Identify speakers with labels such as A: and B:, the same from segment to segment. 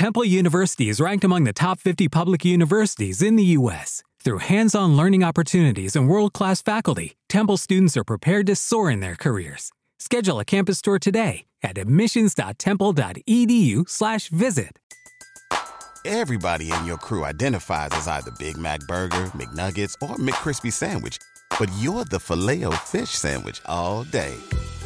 A: Temple University is ranked among the top 50 public universities in the U.S. Through hands on learning opportunities and world class faculty, Temple students are prepared to soar in their careers. Schedule a campus tour today at admissions.temple.edu/slash visit.
B: Everybody in your crew identifies as either Big Mac Burger, McNuggets, or McCrispy Sandwich, but you're the filet fish Sandwich all day.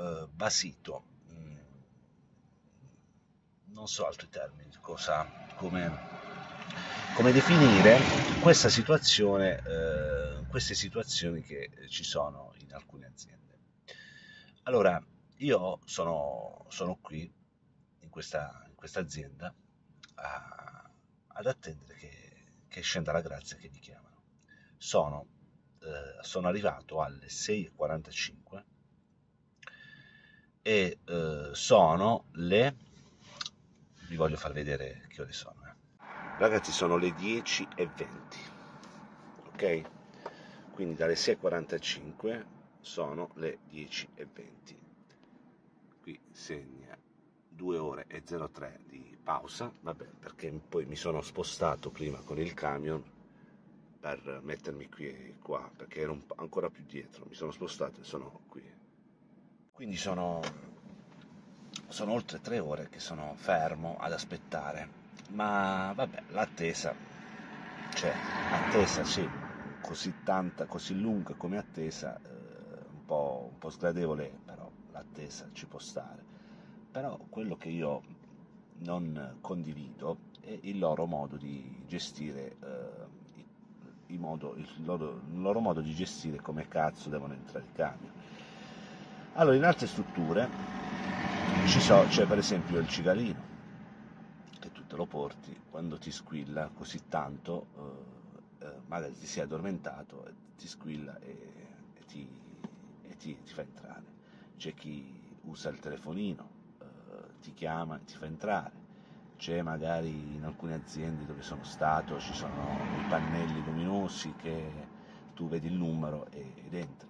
C: eh, basito, mm, non so altri termini, cosa, come, come definire questa situazione, eh, queste situazioni che ci sono in alcune aziende. Allora, io sono, sono qui in questa, in questa azienda a, ad attendere che, che, scenda la grazia che mi chiamano. Sono, eh, sono arrivato alle 6.45 e eh, sono le... vi voglio far vedere che ore sono. Eh. Ragazzi, sono le 10.20, ok? Quindi dalle 6.45 sono le 10.20. Qui segna 2 ore e 03 di pausa, vabbè, perché poi mi sono spostato prima con il camion per mettermi qui e qua, perché ero ancora più dietro, mi sono spostato e sono qui. Quindi sono, sono oltre tre ore che sono fermo ad aspettare, ma vabbè, l'attesa c'è, attesa sì, così tanta, così lunga come attesa, eh, un, po', un po' sgradevole, però l'attesa ci può stare. Però quello che io non condivido è il loro modo di gestire eh, modo, il, loro, il, loro, modo di gestire come cazzo devono entrare i camion allora in altre strutture so, c'è per esempio il cicalino che tu te lo porti quando ti squilla così tanto eh, eh, magari ti sei addormentato ti squilla e, e, ti, e ti, ti fa entrare c'è chi usa il telefonino ti chiama, ti fa entrare. C'è magari in alcune aziende dove sono stato, ci sono i pannelli luminosi che tu vedi il numero ed entri.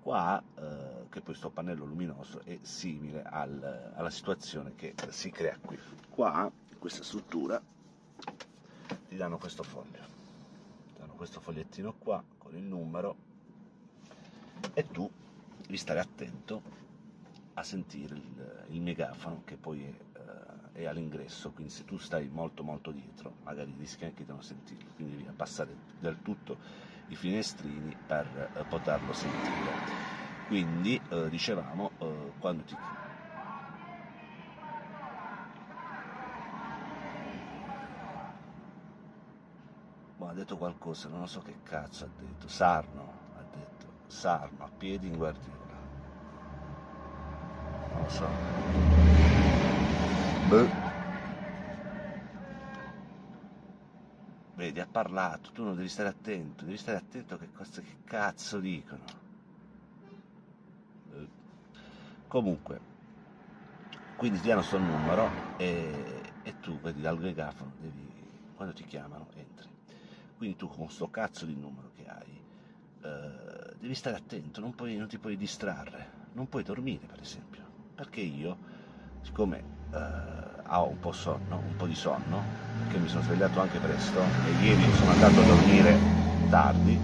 C: Qua, eh, che questo pannello luminoso è simile al, alla situazione che si crea qui. Qua, in questa struttura, ti danno questo foglio. Ti danno questo fogliettino qua con il numero e tu devi stare attento a sentire il, il megafono che poi è, uh, è, all'ingresso, quindi se tu stai molto molto dietro magari rischi anche di non sentirlo, quindi devi abbassare del tutto i finestrini per uh, poterlo sentire. Quindi uh, dicevamo quando ti ha detto qualcosa, non so che cazzo ha detto, Sarno ha detto, Sarno a piedi in guardia non lo so. Beh. Vedi, ha parlato, tu non devi stare attento, devi stare attento a che, cosa, che cazzo dicono. Beh. Comunque, quindi ti danno sto numero e, e tu vedi dal megafono, quando ti chiamano entri. Quindi tu con sto cazzo di numero che hai, eh, devi stare attento, non, puoi, non ti puoi distrarre, non puoi dormire per esempio perché io, siccome eh, ho un po' sonno, un po' di sonno, perché mi sono svegliato anche presto e ieri sono andato a dormire tardi,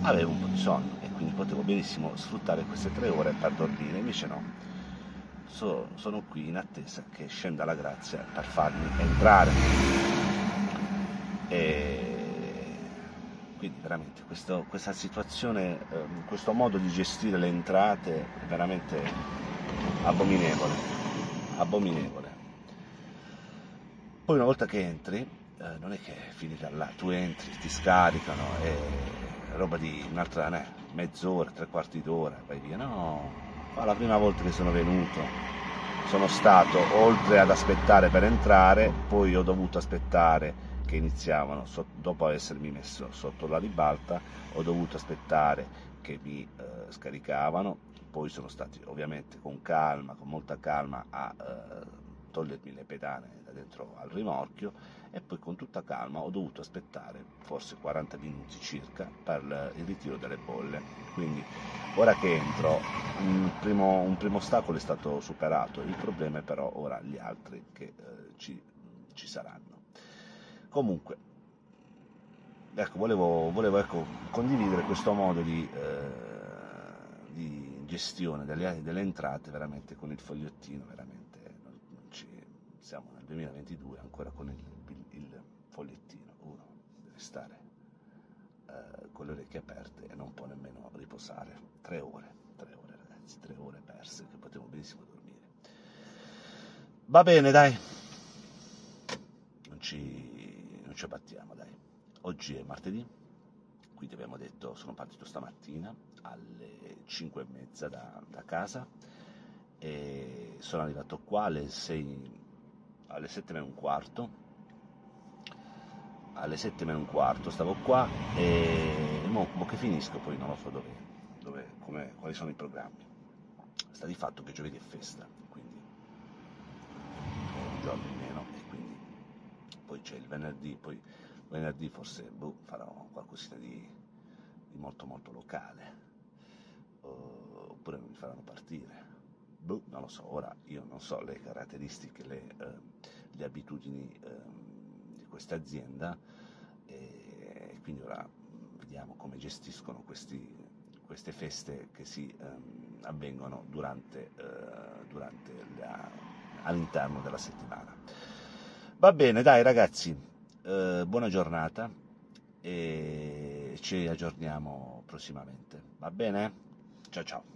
C: avevo un po' di sonno quindi potevo benissimo sfruttare queste tre ore per dormire, invece no. So, sono qui in attesa che scenda la grazia per farmi entrare. E quindi veramente questo, questa situazione, eh, questo modo di gestire le entrate è veramente abominevole, abominevole. Poi una volta che entri, eh, non è che è finita là, tu entri, ti scaricano, è roba di un'altra eh, mezz'ora, tre quarti d'ora, vai via. No, ma la prima volta che sono venuto sono stato, oltre ad aspettare per entrare, poi ho dovuto aspettare che iniziavano, dopo essermi messo sotto la ribalta, ho dovuto aspettare che mi eh, scaricavano, poi sono stati ovviamente con calma, con molta calma a eh, togliermi le pedane da dentro al rimorchio e poi con tutta calma ho dovuto aspettare forse 40 minuti circa per il ritiro delle bolle. Quindi ora che entro un primo, un primo ostacolo è stato superato, il problema è però ora gli altri che eh, ci, ci saranno. Comunque, ecco, volevo, volevo ecco, condividere questo modo di, eh, di gestione delle, delle, entrate veramente con il fogliettino, veramente siamo nel 2022 ancora con il, stare eh, con le orecchie aperte e non può nemmeno riposare, tre ore, tre ore ragazzi, tre ore perse che potevo benissimo dormire. Va bene, dai, non ci ci abbattiamo, dai. Oggi è martedì, quindi abbiamo detto, sono partito stamattina alle 5 e mezza da, da casa e sono arrivato qua alle 6, alle 7 meno un quarto. Alle 7 meno un quarto stavo qua e mo, mo che finisco poi non lo so dove, dove come, quali sono i programmi. Sta di fatto che giovedì è festa, quindi un giorno in meno poi c'è il venerdì, poi venerdì forse boh, farò qualcosina di, di, molto molto locale, uh, oppure mi faranno partire. Boh, non lo so, ora io non so le caratteristiche, le, uh, le abitudini uh, questa azienda e quindi ora vediamo come gestiscono questi, queste feste che si um, avvengono durante, durante la, all'interno della settimana. Va bene, dai ragazzi, eh, buona giornata e ci aggiorniamo prossimamente. Va bene? Ciao ciao.